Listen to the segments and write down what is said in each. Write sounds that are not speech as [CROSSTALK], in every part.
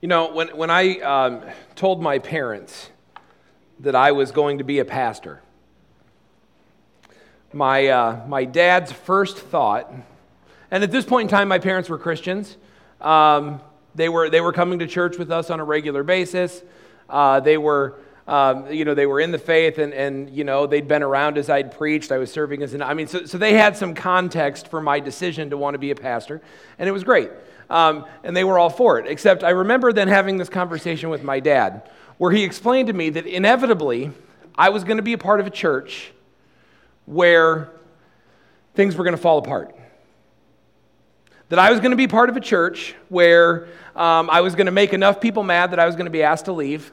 You know, when, when I um, told my parents that I was going to be a pastor, my, uh, my dad's first thought, and at this point in time, my parents were Christians. Um, they, were, they were coming to church with us on a regular basis. Uh, they were, um, you know, they were in the faith and, and, you know, they'd been around as I'd preached. I was serving as an, I mean, so, so they had some context for my decision to want to be a pastor, and it was great. Um, and they were all for it. Except I remember then having this conversation with my dad where he explained to me that inevitably I was going to be a part of a church where things were going to fall apart. That I was going to be part of a church where um, I was going to make enough people mad that I was going to be asked to leave.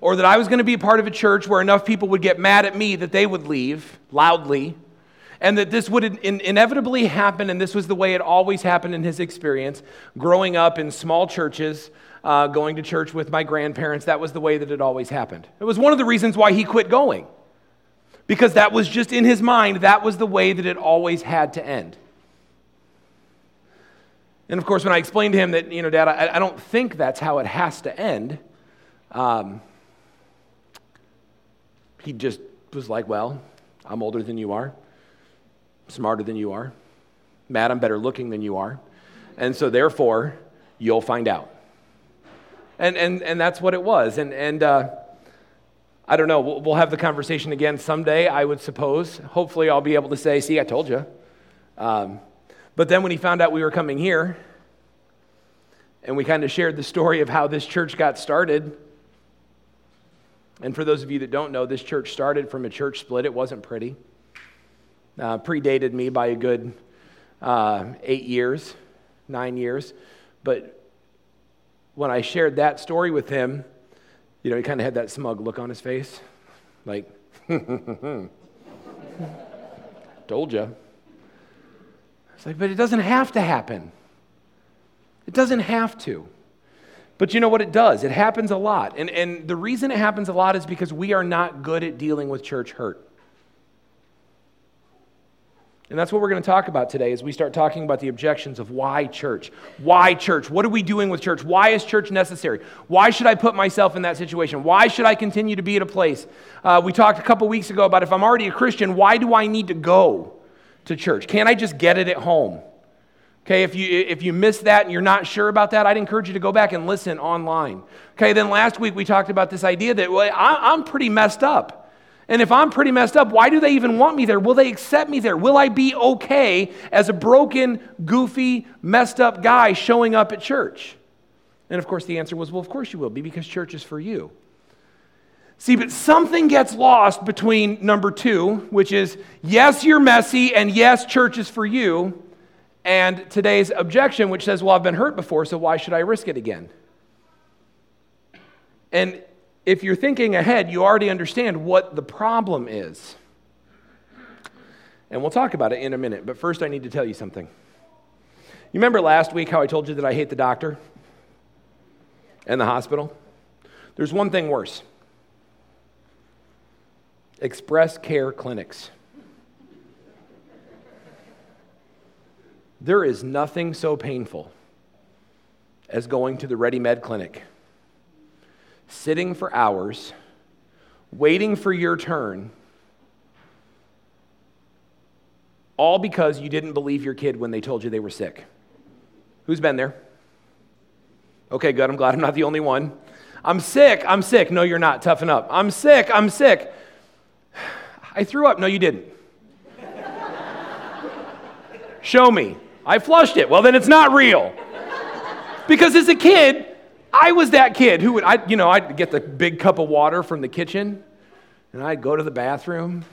Or that I was going to be part of a church where enough people would get mad at me that they would leave loudly and that this would in- inevitably happen, and this was the way it always happened in his experience, growing up in small churches, uh, going to church with my grandparents, that was the way that it always happened. It was one of the reasons why he quit going, because that was just in his mind, that was the way that it always had to end. And of course, when I explained to him that, you know, Dad, I, I don't think that's how it has to end, um, he just was like, Well, I'm older than you are smarter than you are. Matt, I'm better looking than you are. And so, therefore, you'll find out. And, and, and that's what it was. And, and uh, I don't know, we'll, we'll have the conversation again someday, I would suppose. Hopefully, I'll be able to say, see, I told you. Um, but then when he found out we were coming here, and we kind of shared the story of how this church got started. And for those of you that don't know, this church started from a church split. It wasn't pretty uh, predated me by a good uh, eight years, nine years. But when I shared that story with him, you know, he kind of had that smug look on his face, like, [LAUGHS] told you. It's like, but it doesn't have to happen. It doesn't have to. But you know what it does? It happens a lot. And, and the reason it happens a lot is because we are not good at dealing with church hurt. And that's what we're going to talk about today as we start talking about the objections of why church. Why church? What are we doing with church? Why is church necessary? Why should I put myself in that situation? Why should I continue to be at a place? Uh, we talked a couple weeks ago about if I'm already a Christian, why do I need to go to church? Can't I just get it at home? Okay, if you, if you missed that and you're not sure about that, I'd encourage you to go back and listen online. Okay, then last week we talked about this idea that well, I'm pretty messed up. And if I'm pretty messed up, why do they even want me there? Will they accept me there? Will I be okay as a broken, goofy, messed up guy showing up at church? And of course, the answer was, well, of course you will be because church is for you. See, but something gets lost between number two, which is yes, you're messy, and yes, church is for you, and today's objection, which says, well, I've been hurt before, so why should I risk it again? And if you're thinking ahead, you already understand what the problem is. And we'll talk about it in a minute, but first I need to tell you something. You remember last week how I told you that I hate the doctor and the hospital? There's one thing worse express care clinics. There is nothing so painful as going to the Ready Med clinic sitting for hours, waiting for your turn, all because you didn't believe your kid when they told you they were sick. Who's been there? Okay, good. I'm glad I'm not the only one. I'm sick. I'm sick. No, you're not. Toughen up. I'm sick. I'm sick. [SIGHS] I threw up. No, you didn't. [LAUGHS] Show me. I flushed it. Well, then it's not real. Because as a kid, I was that kid who would, I, you know, I'd get the big cup of water from the kitchen and I'd go to the bathroom,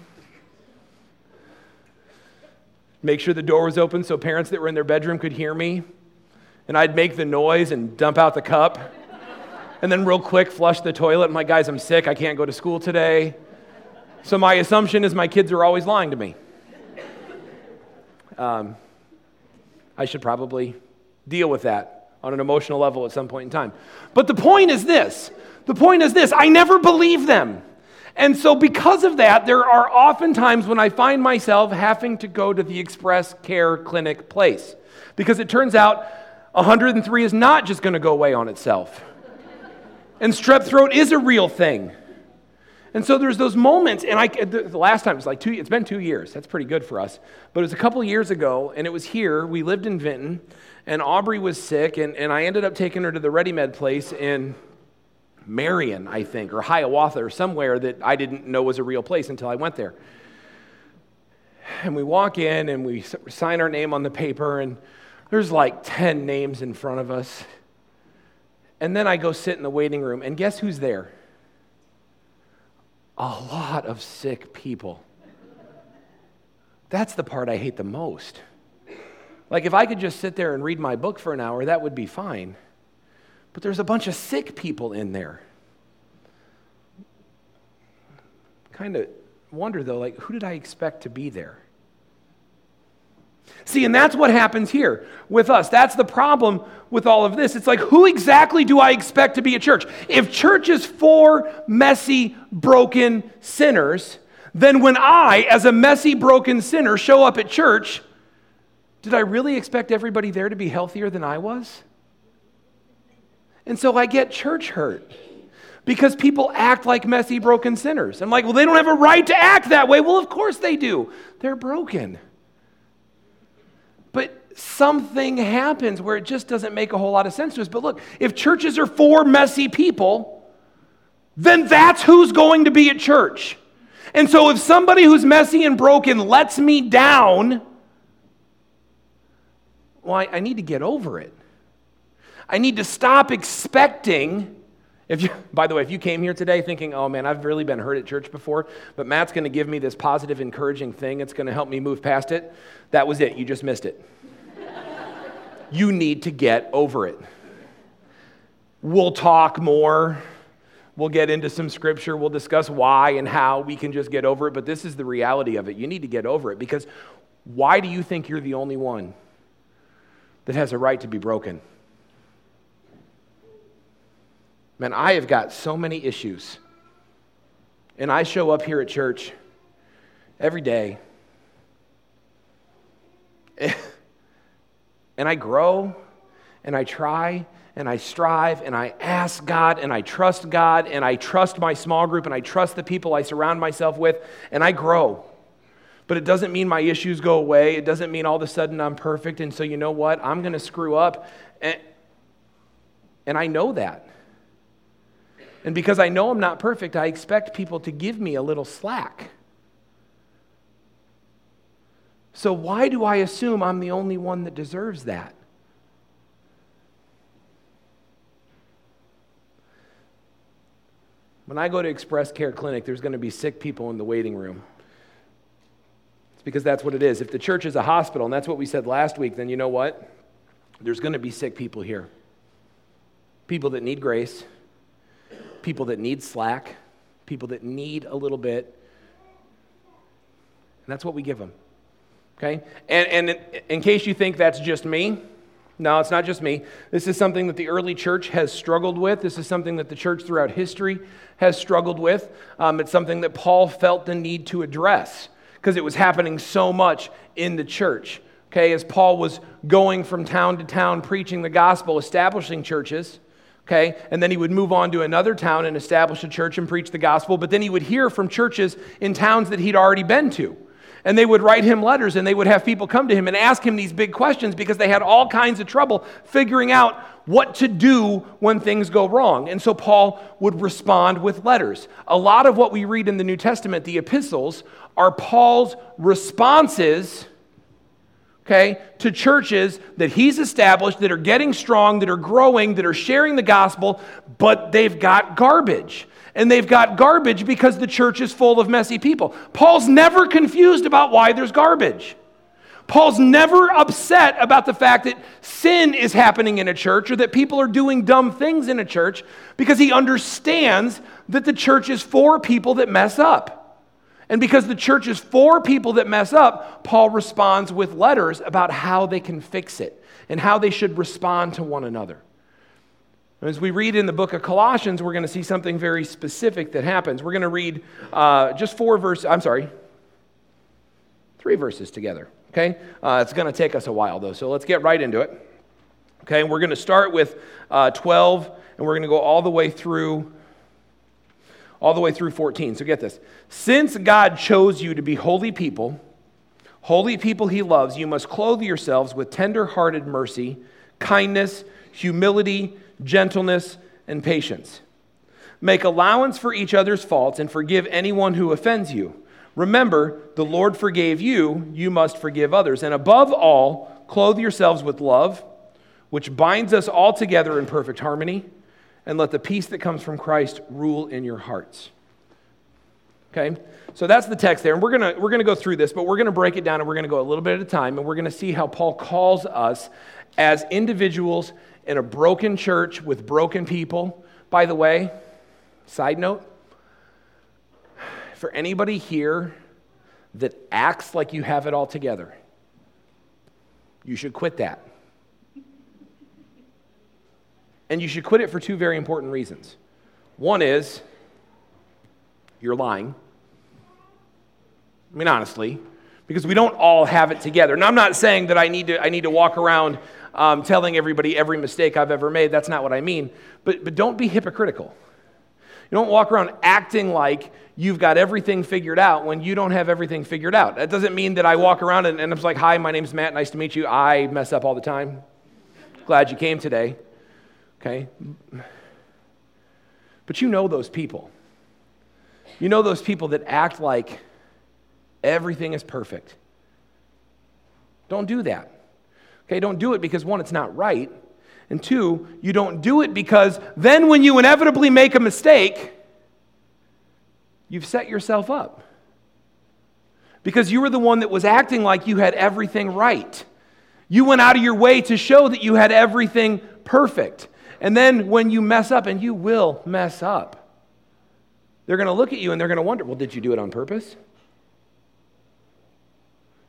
make sure the door was open so parents that were in their bedroom could hear me, and I'd make the noise and dump out the cup, and then real quick flush the toilet. I'm like, guys, I'm sick. I can't go to school today. So my assumption is my kids are always lying to me. Um, I should probably deal with that on an emotional level at some point in time. But the point is this the point is this I never believe them. And so, because of that, there are often times when I find myself having to go to the express care clinic place. Because it turns out 103 is not just going to go away on itself. And strep throat is a real thing. And so there's those moments, and I, the last time, it was like two, it's been two years. That's pretty good for us. But it was a couple years ago, and it was here. We lived in Vinton, and Aubrey was sick, and, and I ended up taking her to the Ready Med place in Marion, I think, or Hiawatha, or somewhere that I didn't know was a real place until I went there. And we walk in, and we sign our name on the paper, and there's like 10 names in front of us. And then I go sit in the waiting room, and guess who's there? A lot of sick people. That's the part I hate the most. Like, if I could just sit there and read my book for an hour, that would be fine. But there's a bunch of sick people in there. Kind of wonder, though, like, who did I expect to be there? See, and that's what happens here with us. That's the problem with all of this. It's like, who exactly do I expect to be a church? If church is for messy, broken sinners, then when I, as a messy, broken sinner, show up at church, did I really expect everybody there to be healthier than I was? And so I get church hurt because people act like messy, broken sinners. I'm like, well, they don't have a right to act that way. Well, of course they do. They're broken But something happens where it just doesn't make a whole lot of sense to us. But look, if churches are for messy people, then that's who's going to be at church. And so if somebody who's messy and broken lets me down, well, I, I need to get over it. I need to stop expecting. If you, [LAUGHS] by the way, if you came here today thinking, oh man, I've really been hurt at church before, but Matt's going to give me this positive, encouraging thing, it's going to help me move past it, that was it. You just missed it [LAUGHS] you need to get over it. We'll talk more. We'll get into some scripture. We'll discuss why and how we can just get over it. But this is the reality of it. You need to get over it because why do you think you're the only one that has a right to be broken? Man, I have got so many issues. And I show up here at church every day. [LAUGHS] And I grow and I try and I strive and I ask God and I trust God and I trust my small group and I trust the people I surround myself with and I grow. But it doesn't mean my issues go away. It doesn't mean all of a sudden I'm perfect. And so, you know what? I'm going to screw up. And, and I know that. And because I know I'm not perfect, I expect people to give me a little slack. So, why do I assume I'm the only one that deserves that? When I go to Express Care Clinic, there's going to be sick people in the waiting room. It's because that's what it is. If the church is a hospital, and that's what we said last week, then you know what? There's going to be sick people here. People that need grace, people that need slack, people that need a little bit. And that's what we give them. Okay? And, and in case you think that's just me, no, it's not just me. This is something that the early church has struggled with. This is something that the church throughout history has struggled with. Um, it's something that Paul felt the need to address because it was happening so much in the church. Okay, as Paul was going from town to town preaching the gospel, establishing churches, okay, and then he would move on to another town and establish a church and preach the gospel, but then he would hear from churches in towns that he'd already been to. And they would write him letters and they would have people come to him and ask him these big questions because they had all kinds of trouble figuring out what to do when things go wrong. And so Paul would respond with letters. A lot of what we read in the New Testament, the epistles, are Paul's responses okay, to churches that he's established that are getting strong, that are growing, that are sharing the gospel, but they've got garbage and they've got garbage because the church is full of messy people. Paul's never confused about why there's garbage. Paul's never upset about the fact that sin is happening in a church or that people are doing dumb things in a church because he understands that the church is for people that mess up. And because the church is for people that mess up, Paul responds with letters about how they can fix it and how they should respond to one another. As we read in the book of Colossians, we're going to see something very specific that happens. We're going to read uh, just four verses, I'm sorry, three verses together, okay? Uh, it's going to take us a while, though, so let's get right into it. Okay, we're going to start with uh, 12, and we're going to go all the way through all the way through 14. So get this. Since God chose you to be holy people, holy people he loves, you must clothe yourselves with tender-hearted mercy, kindness, humility, gentleness, and patience. Make allowance for each other's faults and forgive anyone who offends you. Remember, the Lord forgave you, you must forgive others. And above all, clothe yourselves with love, which binds us all together in perfect harmony, and let the peace that comes from Christ rule in your hearts. Okay? So that's the text there. And we're going to we're going to go through this, but we're going to break it down and we're going to go a little bit at a time and we're going to see how Paul calls us as individuals in a broken church with broken people. By the way, side note, for anybody here that acts like you have it all together, you should quit that. And you should quit it for two very important reasons. One is you're lying. I mean, honestly, because we don't all have it together. And I'm not saying that I need to, I need to walk around um, telling everybody every mistake I've ever made. That's not what I mean. But, but don't be hypocritical. You don't walk around acting like you've got everything figured out when you don't have everything figured out. That doesn't mean that I walk around and, and I'm like, hi, my name's Matt, nice to meet you. I mess up all the time. Glad you came today. Okay? But you know those people. You know those people that act like everything is perfect. Don't do that. Okay, don't do it because one, it's not right. And two, you don't do it because then when you inevitably make a mistake, you've set yourself up. Because you were the one that was acting like you had everything right. You went out of your way to show that you had everything perfect. And then when you mess up, and you will mess up, they're going to look at you and they're going to wonder, well, did you do it on purpose?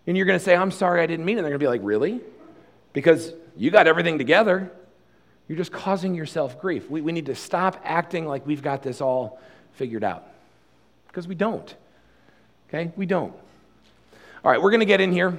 And you're going to say, I'm sorry, I didn't mean it. And they're going to be like, really? Because you got everything together. You're just causing yourself grief. We, we need to stop acting like we've got this all figured out. Because we don't. Okay? We don't. All right, we're going to get in here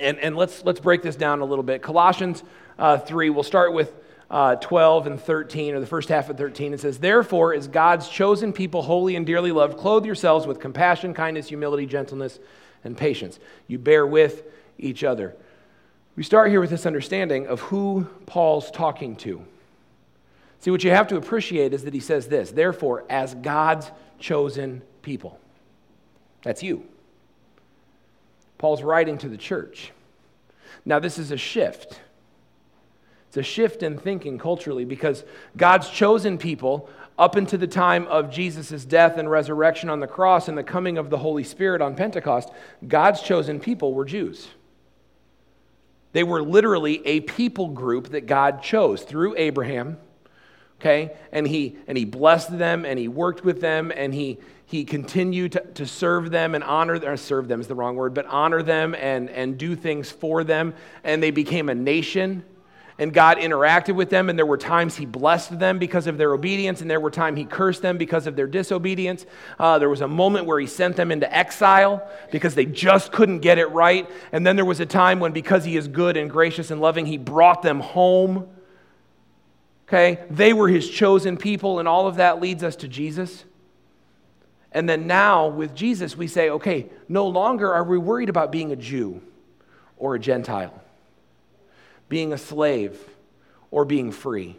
and, and let's, let's break this down a little bit. Colossians uh, 3, we'll start with uh, 12 and 13, or the first half of 13. It says, Therefore, as God's chosen people, holy and dearly loved, clothe yourselves with compassion, kindness, humility, gentleness, and patience. You bear with each other. We start here with this understanding of who Paul's talking to. See, what you have to appreciate is that he says this Therefore, as God's chosen people. That's you. Paul's writing to the church. Now, this is a shift. It's a shift in thinking culturally because God's chosen people, up into the time of Jesus' death and resurrection on the cross and the coming of the Holy Spirit on Pentecost, God's chosen people were Jews. They were literally a people group that God chose through Abraham, okay? And he, and he blessed them and he worked with them and he, he continued to, to serve them and honor or serve them is the wrong word, but honor them and, and do things for them. And they became a nation and God interacted with them, and there were times He blessed them because of their obedience, and there were times He cursed them because of their disobedience. Uh, there was a moment where He sent them into exile because they just couldn't get it right. And then there was a time when, because He is good and gracious and loving, He brought them home. Okay? They were His chosen people, and all of that leads us to Jesus. And then now, with Jesus, we say, okay, no longer are we worried about being a Jew or a Gentile being a slave or being free,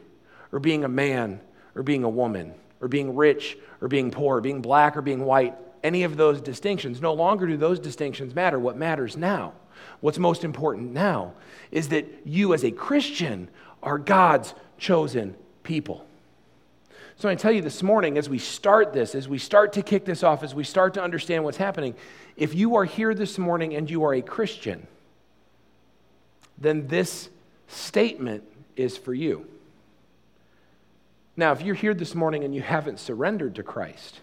or being a man or being a woman, or being rich or being poor, being black or being white, any of those distinctions. No longer do those distinctions matter. What matters now, what's most important now, is that you as a Christian are God's chosen people. So I tell you this morning, as we start this, as we start to kick this off, as we start to understand what's happening, if you are here this morning and you are a Christian, then this statement is for you. Now, if you're here this morning and you haven't surrendered to Christ,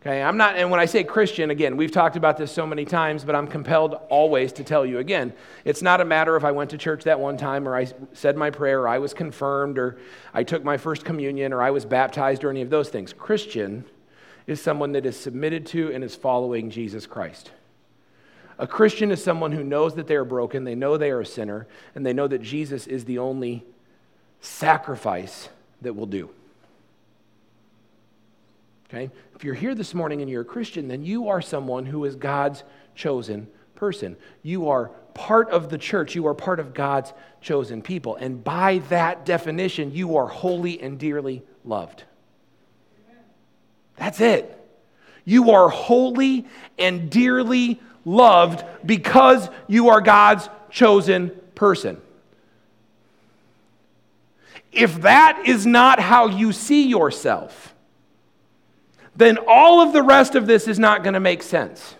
okay, I'm not, and when I say Christian, again, we've talked about this so many times, but I'm compelled always to tell you again, it's not a matter of I went to church that one time or I said my prayer or I was confirmed or I took my first communion or I was baptized or any of those things. Christian is someone that is submitted to and is following Jesus Christ. A Christian is someone who knows that they are broken, they know they are a sinner, and they know that Jesus is the only sacrifice that will do. Okay? If you're here this morning and you're a Christian, then you are someone who is God's chosen person. You are part of the church. You are part of God's chosen people. And by that definition, you are holy and dearly loved. That's it. You are holy and dearly loved because you are God's chosen person. If that is not how you see yourself, then all of the rest of this is not going to make sense.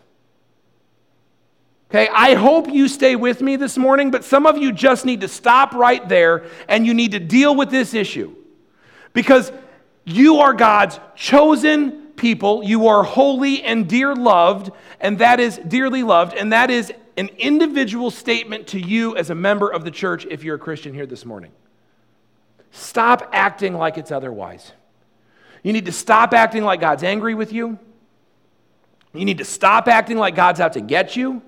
Okay, I hope you stay with me this morning, but some of you just need to stop right there and you need to deal with this issue. Because you are God's chosen people, you are holy and dear loved, and that is dearly loved, and that is an individual statement to you as a member of the church if you're a Christian here this morning. Stop acting like it's otherwise. You need to stop acting like God's angry with you. You need to stop acting like God's out to get you.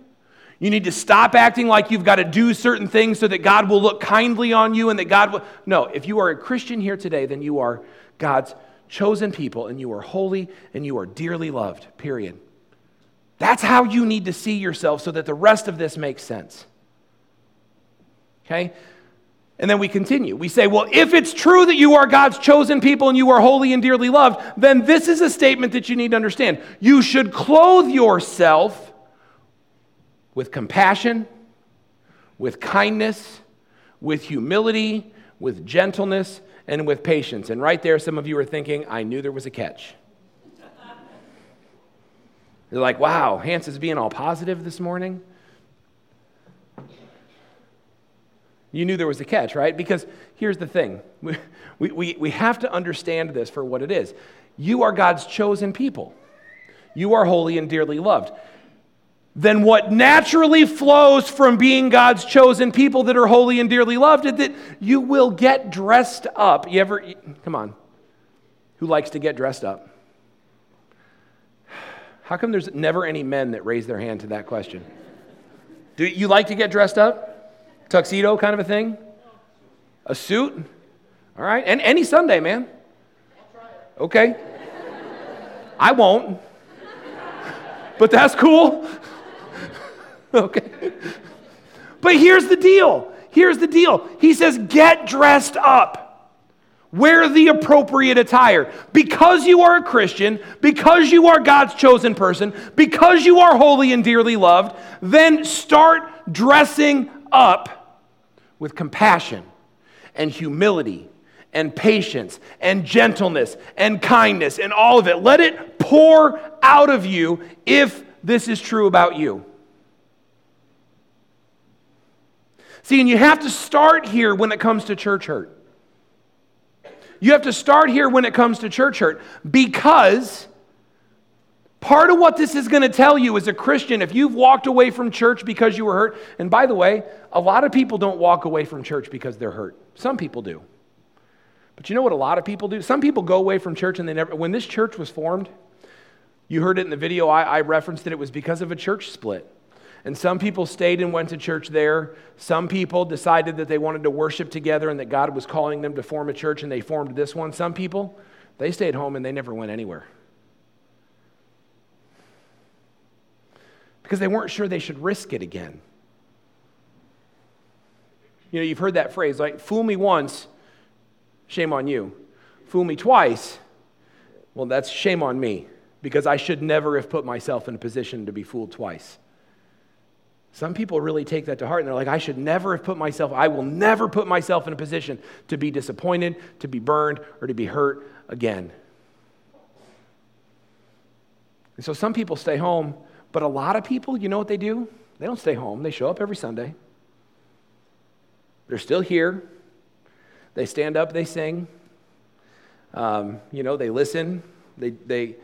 You need to stop acting like you've got to do certain things so that God will look kindly on you and that God will. No, if you are a Christian here today, then you are God's chosen people and you are holy and you are dearly loved, period. That's how you need to see yourself so that the rest of this makes sense. Okay? And then we continue. We say, well, if it's true that you are God's chosen people and you are holy and dearly loved, then this is a statement that you need to understand. You should clothe yourself with compassion, with kindness, with humility, with gentleness, and with patience. And right there, some of you are thinking, I knew there was a catch. They're like, wow, Hans is being all positive this morning. You knew there was a catch, right? Because here's the thing [LAUGHS] we, we, we have to understand this for what it is. You are God's chosen people, you are holy and dearly loved then what naturally flows from being God's chosen people that are holy and dearly loved is that you will get dressed up. You ever, come on, who likes to get dressed up? How come there's never any men that raise their hand to that question? Do you like to get dressed up? Tuxedo kind of a thing? A suit? All right. And any Sunday, man. Okay. I won't. [LAUGHS] But that's cool. [LAUGHS] okay? But here's the deal. Here's the deal. He says, get dressed up. Wear the appropriate attire. Because you are a Christian, because you are God's chosen person, because you are holy and dearly loved, then start dressing up with compassion and humility and patience and gentleness and kindness and all of it. Let it pour out of you if this is true about you. See, and you have to start here when it comes to church hurt. You have to start here when it comes to church hurt because part of what this is going to tell you as a Christian, if you've walked away from church because you were hurt, and by the way, a lot of people don't walk away from church because they're hurt. Some people do. But you know what a lot of people do? Some people go away from church and they never, when this church was formed, you heard it in the video, I, I referenced that it was because of a church split. And some people stayed and went to church there. Some people decided that they wanted to worship together and that God was calling them to form a church and they formed this one. Some people, they stayed home and they never went anywhere. Because they weren't sure they should risk it again. You know, you've heard that phrase like, fool me once, shame on you. Fool me twice, well, that's shame on me because I should never have put myself in a position to be fooled twice. Some people really take that to heart and they're like, I should never have put myself, I will never put myself in a position to be disappointed, to be burned, or to be hurt again. And so some people stay home, but a lot of people, you know what they do? They don't stay home. They show up every Sunday. They're still here. They stand up, they sing. Um, you know, they listen. They, they,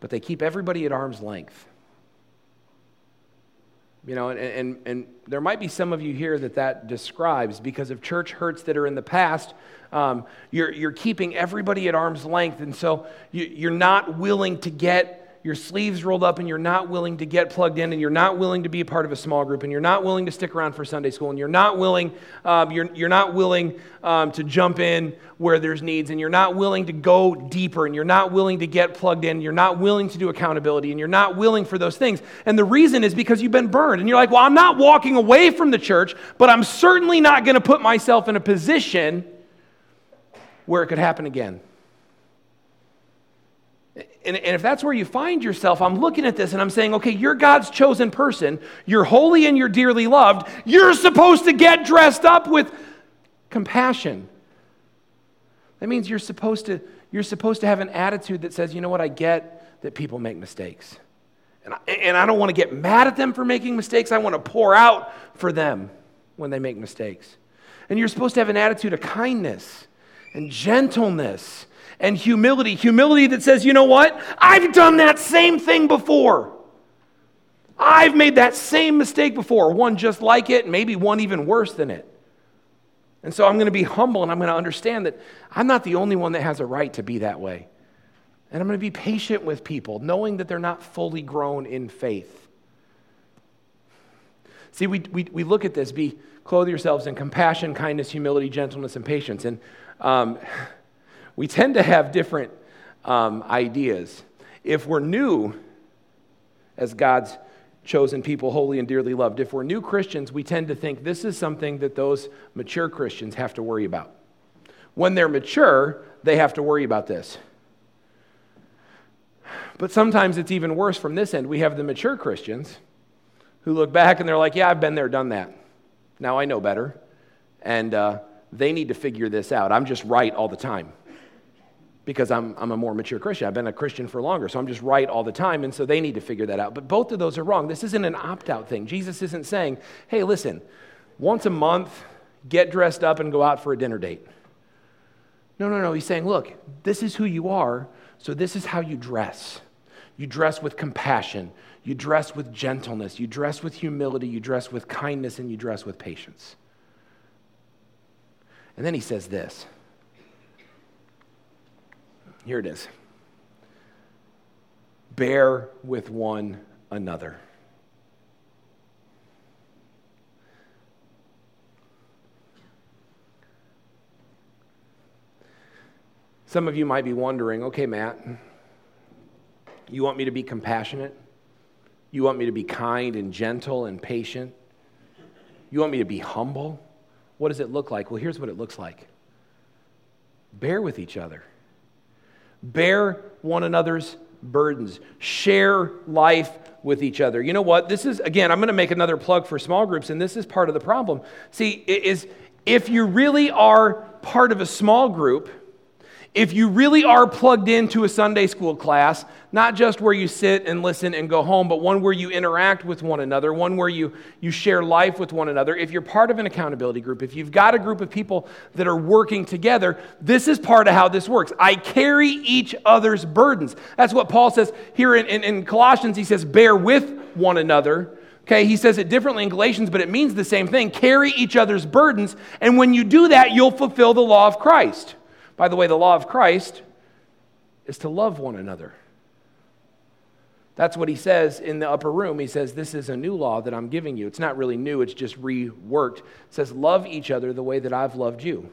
but they keep everybody at arm's length. You know, and, and, and there might be some of you here that that describes because of church hurts that are in the past. Um, you're, you're keeping everybody at arm's length, and so you, you're not willing to get your sleeves rolled up and you're not willing to get plugged in and you're not willing to be a part of a small group and you're not willing to stick around for Sunday school and you're not willing, um, you're, you're not willing um, to jump in where there's needs and you're not willing to go deeper and you're not willing to get plugged in, you're not willing to do accountability and you're not willing for those things. And the reason is because you've been burned. And you're like, well, I'm not walking away from the church, but I'm certainly not going to put myself in a position where it could happen again. And, and, if that's where you find yourself, I'm looking at this and I'm saying, okay, you're God's chosen person. You're holy and you're dearly loved. You're supposed to get dressed up with compassion. That means you're supposed to, you're supposed to have an attitude that says, you know what, I get that people make mistakes. And I, and I don't want to get mad at them for making mistakes. I want to pour out for them when they make mistakes. And you're supposed to have an attitude of kindness and gentleness and humility. Humility that says, you know what? I've done that same thing before. I've made that same mistake before, one just like it, maybe one even worse than it. And so I'm going to be humble and I'm going to understand that I'm not the only one that has a right to be that way. And I'm going to be patient with people, knowing that they're not fully grown in faith. See, we, we, we look at this be clothe yourselves in compassion, kindness, humility, gentleness, and patience. And um, we tend to have different um, ideas. If we're new as God's chosen people, holy and dearly loved, if we're new Christians, we tend to think this is something that those mature Christians have to worry about. When they're mature, they have to worry about this. But sometimes it's even worse from this end. We have the mature Christians who look back and they're like, yeah, I've been there, done that. Now I know better. And uh, they need to figure this out. I'm just right all the time because I'm, I'm a more mature Christian. I've been a Christian for longer, so I'm just right all the time, and so they need to figure that out. But both of those are wrong. This isn't an opt out thing. Jesus isn't saying, hey, listen, once a month, get dressed up and go out for a dinner date. No, no, no. He's saying, look, this is who you are, so this is how you dress. You dress with compassion, you dress with gentleness, you dress with humility, you dress with kindness, and you dress with patience. And then he says this. Here it is bear with one another. Some of you might be wondering okay, Matt, you want me to be compassionate? You want me to be kind and gentle and patient? You want me to be humble? What does it look like? Well, here's what it looks like bear with each other. Bear one another's burdens. Share life with each other. You know what? This is, again, I'm going to make another plug for small groups, and this is part of the problem. See, is if you really are part of a small group, if you really are plugged into a Sunday school class, not just where you sit and listen and go home, but one where you interact with one another, one where you, you share life with one another, if you're part of an accountability group, if you've got a group of people that are working together, this is part of how this works. I carry each other's burdens. That's what Paul says here in, in, in Colossians. He says, bear with one another. Okay, he says it differently in Galatians, but it means the same thing. Carry each other's burdens, and when you do that, you'll fulfill the law of Christ. By the way, the law of Christ is to love one another. That's what he says in the upper room. He says, This is a new law that I'm giving you. It's not really new, it's just reworked. It says, Love each other the way that I've loved you.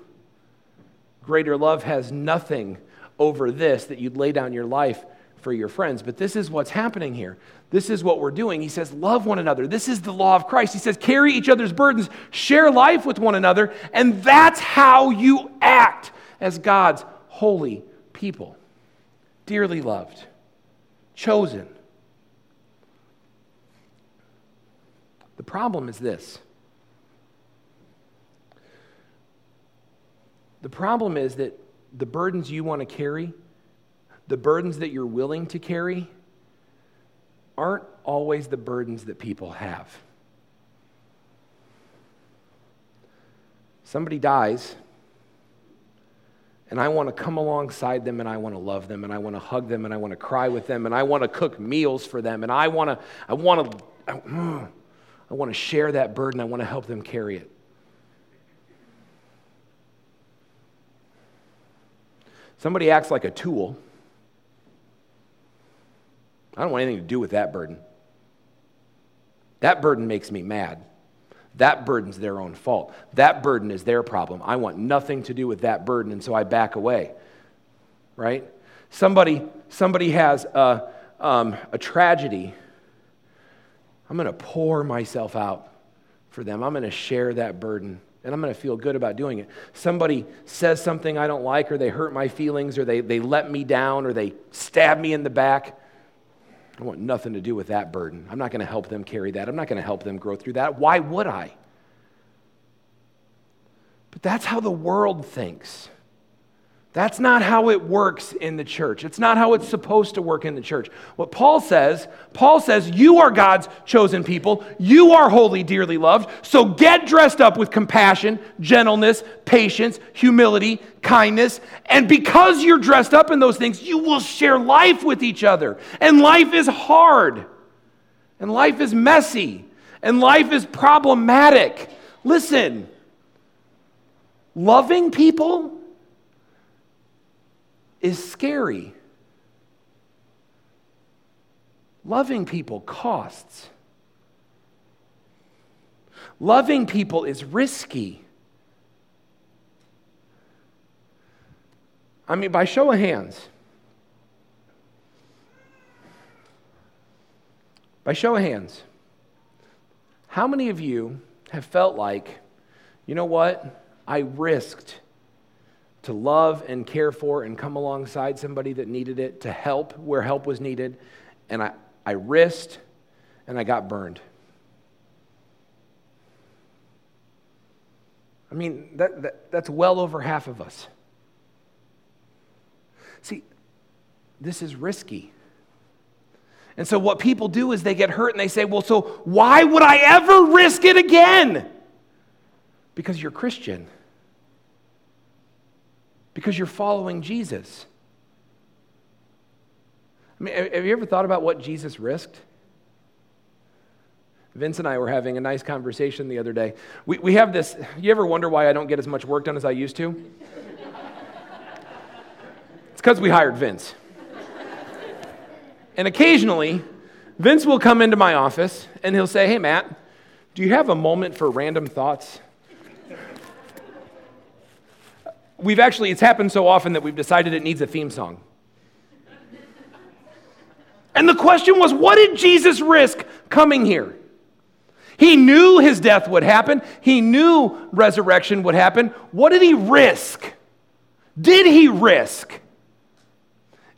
Greater love has nothing over this that you'd lay down your life for your friends. But this is what's happening here. This is what we're doing. He says, Love one another. This is the law of Christ. He says, Carry each other's burdens, share life with one another, and that's how you act as God's holy people, dearly loved, chosen. The problem is this. The problem is that the burdens you want to carry, the burdens that you're willing to carry, aren't always the burdens that people have. Somebody dies, and I want to come alongside them and I want to love them and I want to hug them and I want to cry with them and I want to cook meals for them and I want to I want to I, mm, I want to share that burden. I want to help them carry it. Somebody acts like a tool. I don't want anything to do with that burden. That burden makes me mad. That burden's their own fault. That burden is their problem. I want nothing to do with that burden, and so I back away. Right? Somebody, somebody has a, um, a tragedy. I'm going to pour myself out for them. I'm going to share that burden, and I'm going to feel good about doing it. Somebody says something I don't like, or they hurt my feelings, or they, they let me down, or they stab me in the back. I want nothing to do with that burden. I'm not going to help them carry that. I'm not going to help them grow through that. Why would I? But that's how the world thinks. That's not how it works in the church. It's not how it's supposed to work in the church. What Paul says, Paul says, you are God's chosen people. You are holy, dearly loved. So get dressed up with compassion, gentleness, patience, humility, kindness. And because you're dressed up in those things, you will share life with each other. And life is hard. And life is messy. And life is problematic. Listen, loving people is scary. Loving people costs. Loving people is risky. I mean, by show of hands, by show of hands, how many of you have felt like, you know what? I risked to love and care for and come alongside somebody that needed it, to help where help was needed. And I, I risked and I got burned. I mean, that, that, that's well over half of us. See, this is risky. And so, what people do is they get hurt and they say, Well, so why would I ever risk it again? Because you're Christian because you're following Jesus. I mean, have you ever thought about what Jesus risked? Vince and I were having a nice conversation the other day. We, we have this, you ever wonder why I don't get as much work done as I used to? it's because we hired Vince. And occasionally, Vince will come into my office and he'll say, Hey, Matt, do you have a moment for random thoughts? We've actually, it's happened so often that we've decided it needs a theme song. And the question was, what did Jesus risk coming here? He knew his death would happen. He knew resurrection would happen. What did he risk? Did he risk?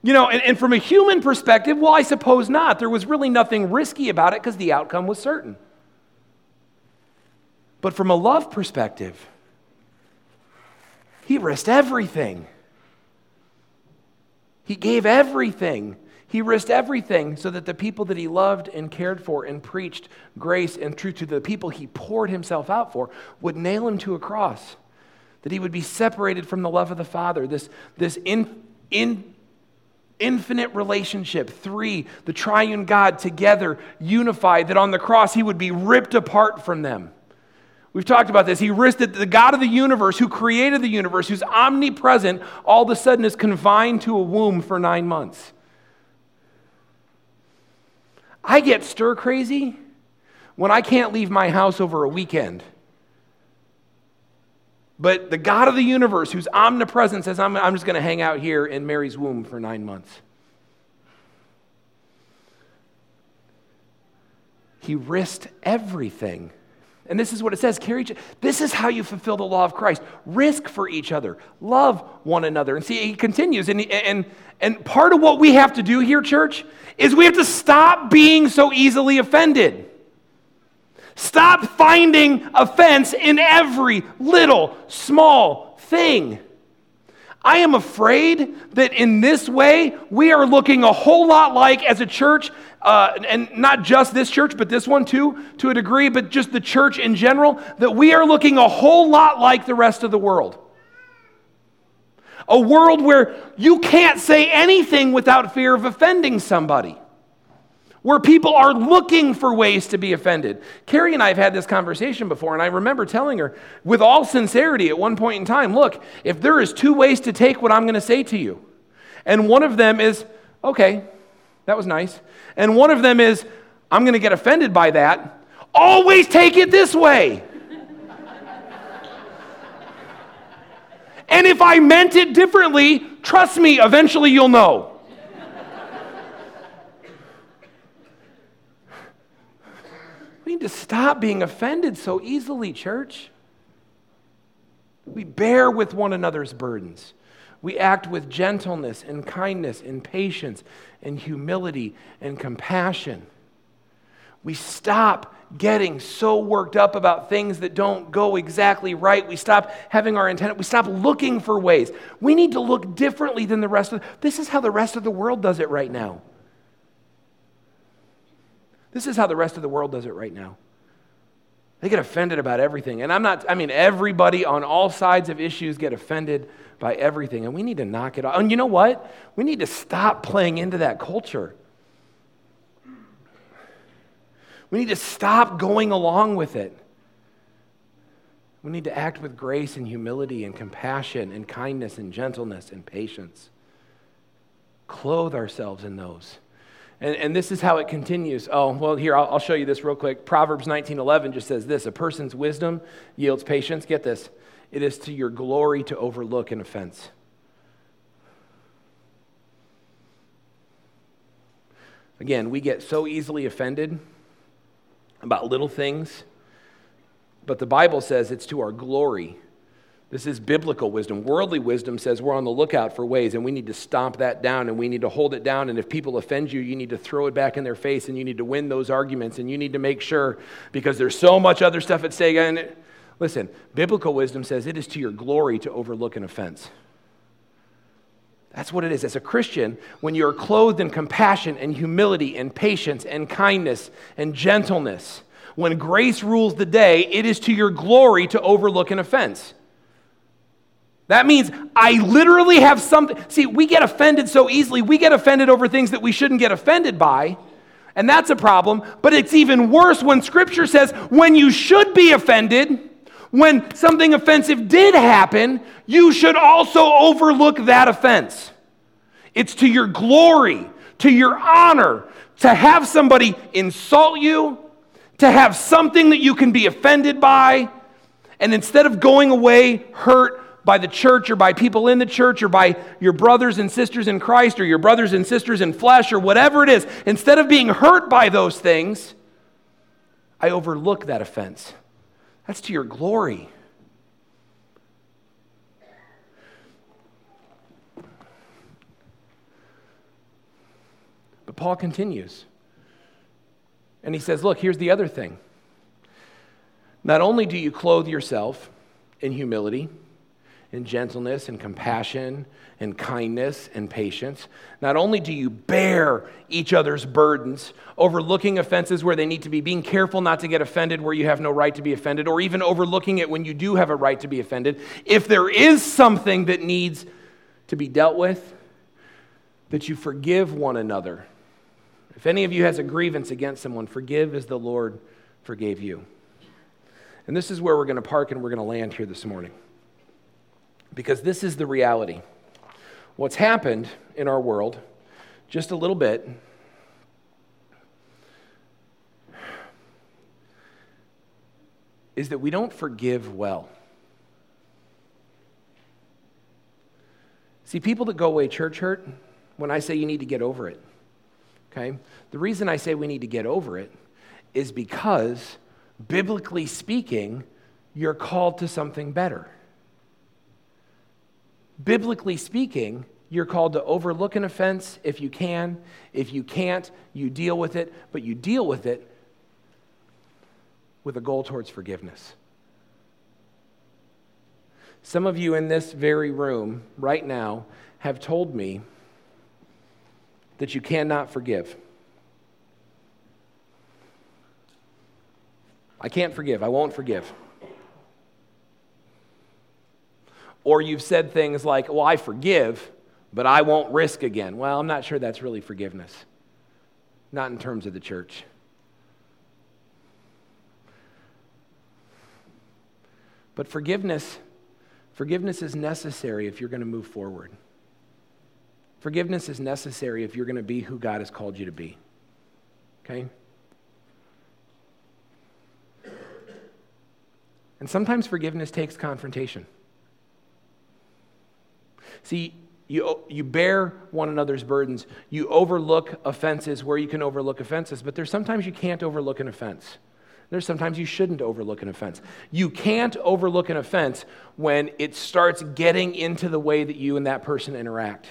You know, and, and from a human perspective, well, I suppose not. There was really nothing risky about it because the outcome was certain. But from a love perspective, he risked everything. He gave everything. He risked everything so that the people that he loved and cared for and preached grace and truth to the people he poured himself out for would nail him to a cross. That he would be separated from the love of the Father. This, this in, in, infinite relationship. Three, the triune God together, unified. That on the cross he would be ripped apart from them. We've talked about this. He risked it. The God of the universe, who created the universe, who's omnipresent, all of a sudden is confined to a womb for nine months. I get stir crazy when I can't leave my house over a weekend. But the God of the universe, who's omnipresent, says, I'm, I'm just going to hang out here in Mary's womb for nine months. He risked everything and this is what it says carry each, this is how you fulfill the law of Christ. Risk for each other, love one another. And see, he continues, and, and, and part of what we have to do here, church, is we have to stop being so easily offended. Stop finding offense in every little small thing. I am afraid that in this way, we are looking a whole lot like, as a church, uh, and not just this church, but this one too, to a degree, but just the church in general, that we are looking a whole lot like the rest of the world. A world where you can't say anything without fear of offending somebody where people are looking for ways to be offended. Carrie and I have had this conversation before, and I remember telling her with all sincerity at one point in time look, if there is two ways to take what I'm going to say to you, and one of them is, okay, That was nice. And one of them is, I'm going to get offended by that. Always take it this way. and if I meant it differently, trust me, eventually you'll know. We need to stop being offended so easily, church. We bear with one another's burdens. We act with gentleness and kindness and patience and humility and compassion. We stop getting so worked up about things that don't go exactly right. We stop having our intent. We stop looking for ways. We need to look differently than the rest of This is how the rest of the world does it right now. This is how the rest of the world does it right now. They get offended about everything. And I'm not, I mean, everybody on all sides of issues get offended by everything. And we need to knock it off. And you know what? We need to stop playing into that culture. We need to stop going along with it. We need to act with grace and humility and compassion and kindness and gentleness and patience. Clothe ourselves in those. And, and this is how it continues. Oh, well, here, I'll, I'll show you this real quick. Proverbs 19.11 just says this, a person's wisdom yields patience. Get this. It is to your glory to overlook an offense. Again, we get so easily offended about little things, but the Bible says it's to our glory this is biblical wisdom. Worldly wisdom says we're on the lookout for ways and we need to stomp that down and we need to hold it down. And if people offend you, you need to throw it back in their face and you need to win those arguments and you need to make sure because there's so much other stuff at stake. And listen, biblical wisdom says it is to your glory to overlook an offense. That's what it is. As a Christian, when you're clothed in compassion and humility and patience and kindness and gentleness, when grace rules the day, it is to your glory to overlook an offense. That means I literally have something. See, we get offended so easily. We get offended over things that we shouldn't get offended by. And that's a problem. But it's even worse when Scripture says when you should be offended, when something offensive did happen, you should also overlook that offense. It's to your glory, to your honor, to have somebody insult you, to have something that you can be offended by. And instead of going away hurt, by the church or by people in the church or by your brothers and sisters in Christ or your brothers and sisters in flesh or whatever it is, instead of being hurt by those things, I overlook that offense. That's to your glory. But Paul continues. And he says, Look, here's the other thing. Not only do you clothe yourself in humility, and gentleness and compassion and kindness and patience. Not only do you bear each other's burdens, overlooking offenses where they need to be, being careful not to get offended where you have no right to be offended, or even overlooking it when you do have a right to be offended. If there is something that needs to be dealt with, that you forgive one another. If any of you has a grievance against someone, forgive as the Lord forgave you. And this is where we're going to park and we're going to land here this morning because this is the reality. What's happened in our world, just a little bit, is that we don't forgive well. See, people that go away church hurt, when I say you need to get over it, okay, the reason I say we need to get over it is because, biblically speaking, you're called to something better biblically speaking, you're called to overlook an offense if you can. If you can't, you deal with it, but you deal with it with a goal towards forgiveness. Some of you in this very room right now have told me that you cannot forgive. I can't forgive. I won't forgive. Or you've said things like, well, I forgive, but I won't risk again. Well, I'm not sure that's really forgiveness, not in terms of the church. But forgiveness, forgiveness is necessary if you're going to move forward. Forgiveness is necessary if you're going to be who God has called you to be. Okay? And sometimes forgiveness takes confrontation. See, you, you bear one another's burdens. You overlook offenses where you can overlook offenses, but there's sometimes you can't overlook an offense. There's sometimes you shouldn't overlook an offense. You can't overlook an offense when it starts getting into the way that you and that person interact.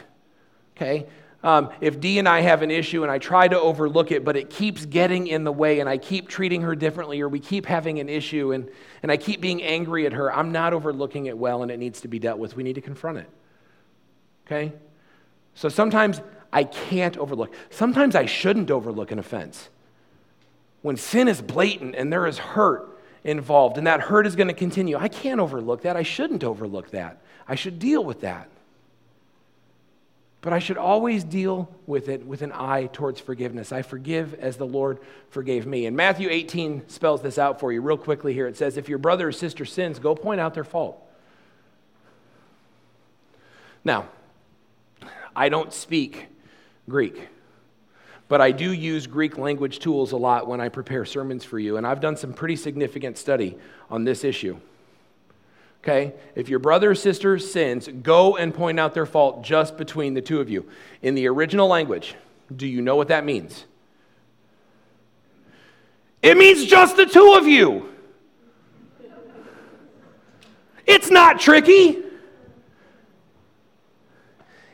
Okay? Um, if Dee and I have an issue and I try to overlook it, but it keeps getting in the way and I keep treating her differently or we keep having an issue and, and I keep being angry at her, I'm not overlooking it well and it needs to be dealt with. We need to confront it. Okay? So sometimes I can't overlook. Sometimes I shouldn't overlook an offense. When sin is blatant and there is hurt involved and that hurt is going to continue, I can't overlook that. I shouldn't overlook that. I should deal with that. But I should always deal with it with an eye towards forgiveness. I forgive as the Lord forgave me. And Matthew 18 spells this out for you real quickly here. It says, If your brother or sister sins, go point out their fault. Now, I don't speak Greek, but I do use Greek language tools a lot when I prepare sermons for you, and I've done some pretty significant study on this issue. Okay? If your brother or sister sins, go and point out their fault just between the two of you. In the original language, do you know what that means? It means just the two of you. It's not tricky.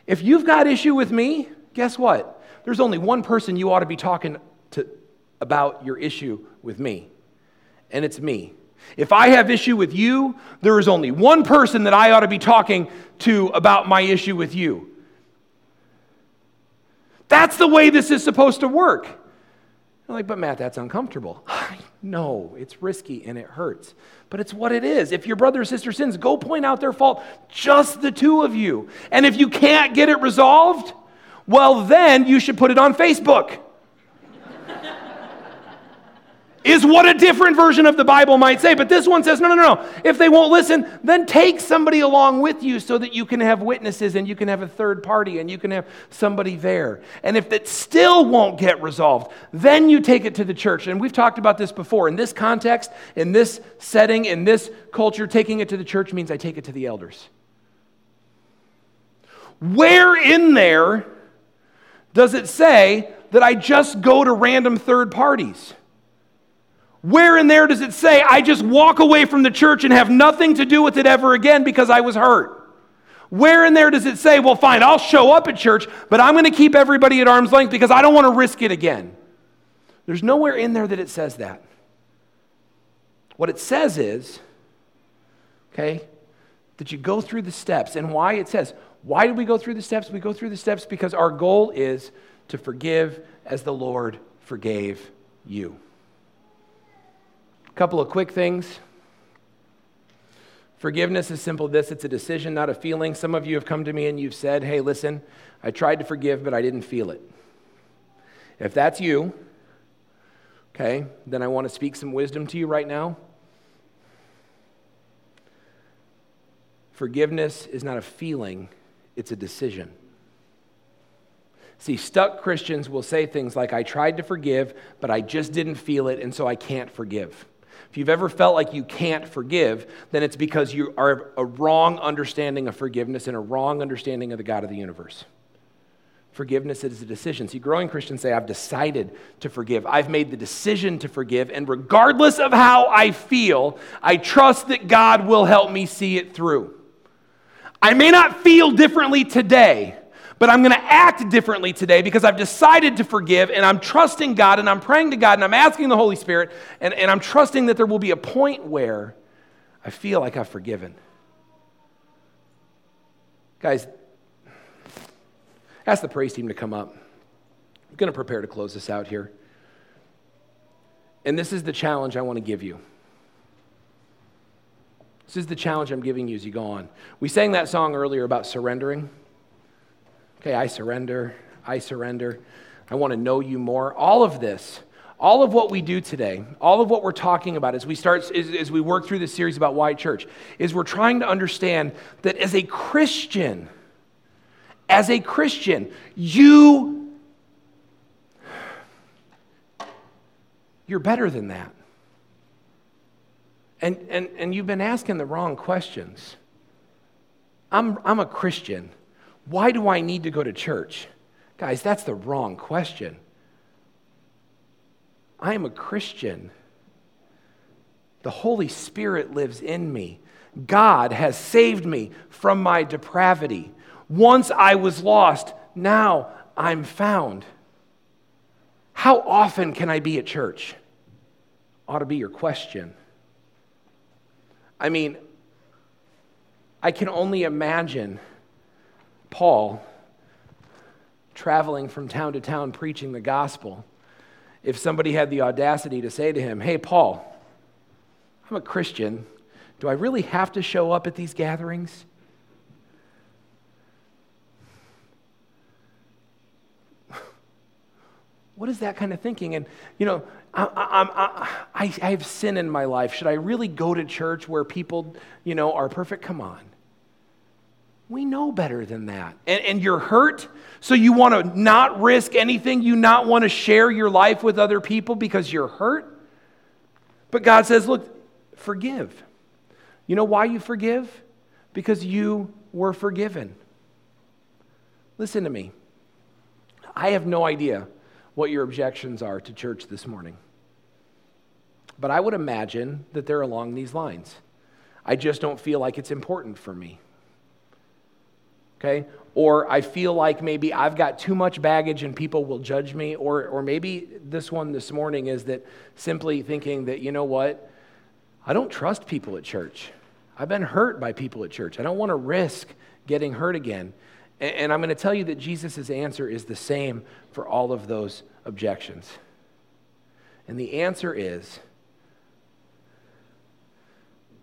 If you've got issue with me, guess what? There's only one person you ought to be talking to about your issue with me, and it's me. If I have issue with you, there is only one person that I ought to be talking to about my issue with you. That's the way this is supposed to work. I'm like, but Matt, that's uncomfortable. [SIGHS] no, it's risky and it hurts. But it's what it is. If your brother or sister sins, go point out their fault, just the two of you. And if you can't get it resolved, well, then you should put it on Facebook is what a different version of the Bible might say. But this one says, no, no, no. No. If they won't listen, then take somebody along with you so that you can have witnesses and you can have a third party and you can have somebody there. And if it still won't get resolved, then you take it to the church. And we've talked about this before. In this context, in this setting, in this culture, taking it to the church means I take it to the elders. Where in there does it say that I just go to random third parties? Where in there does it say, I just walk away from the church and have nothing to do with it ever again because I was hurt? Where in there does it say, well, fine, I'll show up at church, but I'm going to keep everybody at arm's length because I don't want to risk it again? There's nowhere in there that it says that. What it says is, okay, that you go through the steps. And why it says, why do we go through the steps? We go through the steps because our goal is to forgive as the Lord forgave you. A couple of quick things. Forgiveness is simple this it's a decision, not a feeling. Some of you have come to me and you've said, hey, listen, I tried to forgive, but I didn't feel it. If that's you, okay, then I want to speak some wisdom to you right now. Forgiveness is not a feeling, it's a decision. See, stuck Christians will say things like, I tried to forgive, but I just didn't feel it, and so I can't forgive. If you've ever felt like you can't forgive, then it's because you are a wrong understanding of forgiveness and a wrong understanding of the God of the universe. Forgiveness is a decision. See, growing Christians say, I've decided to forgive. I've made the decision to forgive, and regardless of how I feel, I trust that God will help me see it through. I may not feel differently today, but I'm going to act differently today because I've decided to forgive and I'm trusting God and I'm praying to God and I'm asking the Holy Spirit and, and I'm trusting that there will be a point where I feel like I've forgiven. Guys, ask the praise team to come up. I'm going to prepare to close this out here. And this is the challenge I want to give you. This is the challenge I'm giving you as you go on. We sang that song earlier about surrendering. Okay, I surrender. I surrender. I want to know you more. All of this, all of what we do today, all of what we're talking about as we start, as, as we work through this series about why church, is we're trying to understand that as a Christian, as a Christian, you you're better than that. And, and, and you've been asking the wrong questions. I'm, I'm a Christian. Why do I need to go to church? Guys, that's the wrong question. I am a Christian. The Holy Spirit lives in me. God has saved me from my depravity. Once I was lost, now I'm found. How often can I be at church? Ought to be your question. I mean, I can only imagine Paul traveling from town to town preaching the gospel if somebody had the audacity to say to him, Hey, Paul, I'm a Christian. Do I really have to show up at these gatherings? What is that kind of thinking? And, you know, I, I, I, I, have sin in my life. Should I really go to church where people, you know, are perfect? Come on. We know better than that. And, and you're hurt, so you want to not risk anything. You not want to share your life with other people because you're hurt. But God says, look, forgive. You know why you forgive? Because you were forgiven. Listen to me. I have no idea what your objections are to church this morning. But I would imagine that they're along these lines. I just don't feel like it's important for me. Okay? Or I feel like maybe I've got too much baggage and people will judge me. Or, or maybe this one this morning is that simply thinking that, you know what? I don't trust people at church. I've been hurt by people at church. I don't want to risk getting hurt again. And I'm going to tell you that Jesus' answer is the same for all of those objections. And the answer is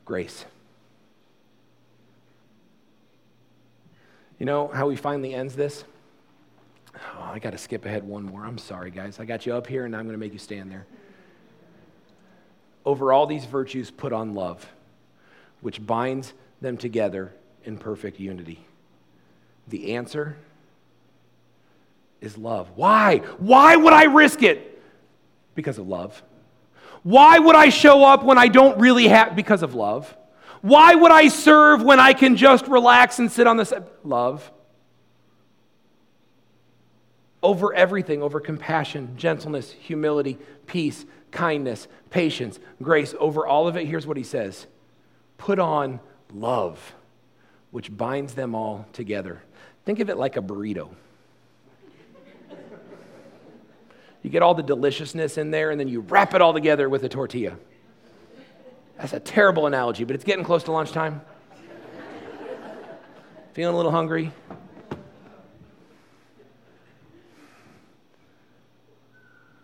grace. You know how he finally ends this? Oh, I got to skip ahead one more. I'm sorry, guys. I got you up here, and I'm going to make you stand there. Over all these virtues, put on love, which binds them together in perfect unity. The answer is love. Why? Why would I risk it? Because of love. Why would I show up when I don't really have? Because of love. Why would I serve when I can just relax and sit on side? Love. Over everything, over compassion, gentleness, humility, peace, kindness, patience, grace, over all of it, here's what he says Put on love, which binds them all together. Think of it like a burrito. You get all the deliciousness in there, and then you wrap it all together with a tortilla. That's a terrible analogy, but it's getting close to lunchtime. Feeling a little hungry?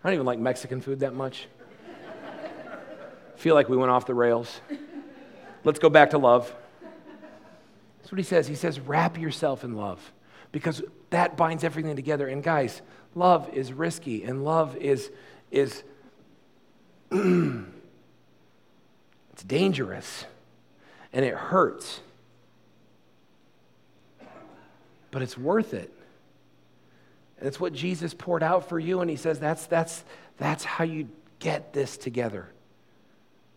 I don't even like Mexican food that much. Feel like we went off the rails. Let's go back to love. That's what he says. He says, wrap yourself in love because that binds everything together. And guys, love is risky and love is, is [CLEARS THROAT] it's dangerous and it hurts. But it's worth it. And it's what Jesus poured out for you. And he says that's, that's, that's how you get this together.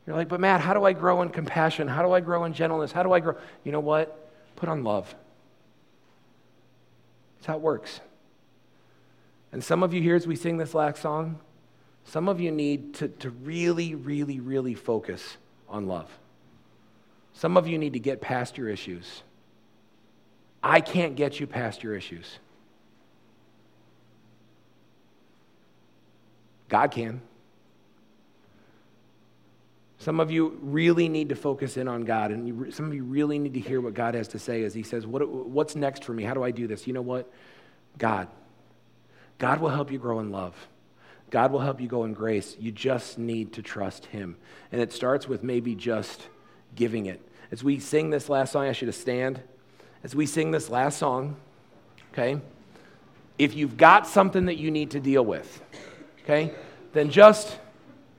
You're like, but Matt, how do I grow in compassion? How do I grow in gentleness? How do I grow? You know what? Put on love. That's how it works. And some of you here, as we sing this last song, some of you need to, to really, really, really focus on love. Some of you need to get past your issues. I can't get you past your issues. God can. Some of you really need to focus in on God, and you, some of you really need to hear what God has to say as He says, what, What's next for me? How do I do this? You know what? God. God will help you grow in love. God will help you go in grace. You just need to trust Him. And it starts with maybe just giving it. As we sing this last song, I should have stand. As we sing this last song, okay, if you've got something that you need to deal with, okay, then just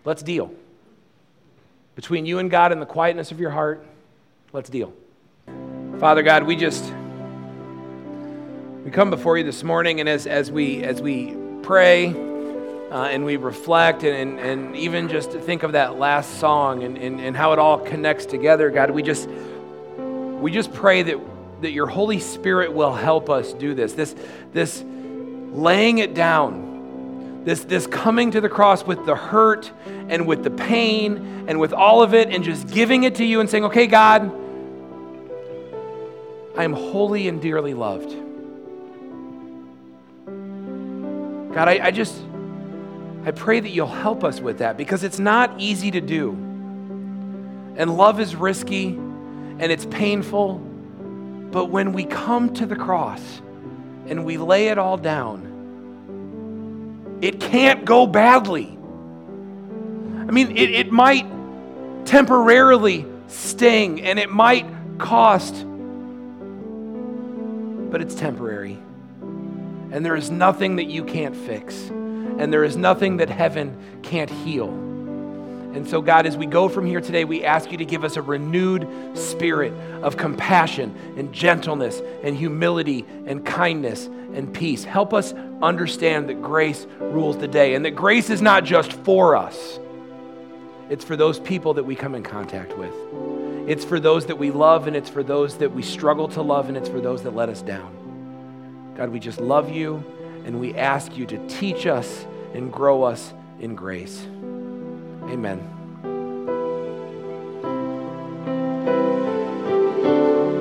let's deal. Between you and God and the quietness of your heart, let's deal. Father God, we just We come before you this morning, and as, as, we, as we pray uh, and we reflect and, and, and even just think of that last song and, and, and how it all connects together, God, we just, we just pray that, that your Holy Spirit will help us do this. This, this laying it down, this, this coming to the cross with the hurt and with the pain and with all of it, and just giving it to you and saying, okay, God, I am holy and dearly loved. God, I, I just, I pray that you'll help us with that because it's not easy to do. And love is risky and it's painful. But when we come to the cross and we lay it all down, it can't go badly. I mean, it, it might temporarily sting and it might cost, but it's temporary. And there is nothing that you can't fix. And there is nothing that heaven can't heal. And so, God, as we go from here today, we ask you to give us a renewed spirit of compassion and gentleness and humility and kindness and peace. Help us understand that grace rules the day and that grace is not just for us, it's for those people that we come in contact with. It's for those that we love, and it's for those that we struggle to love, and it's for those that let us down. God, we just love you and we ask you to teach us and grow us in grace. Amen.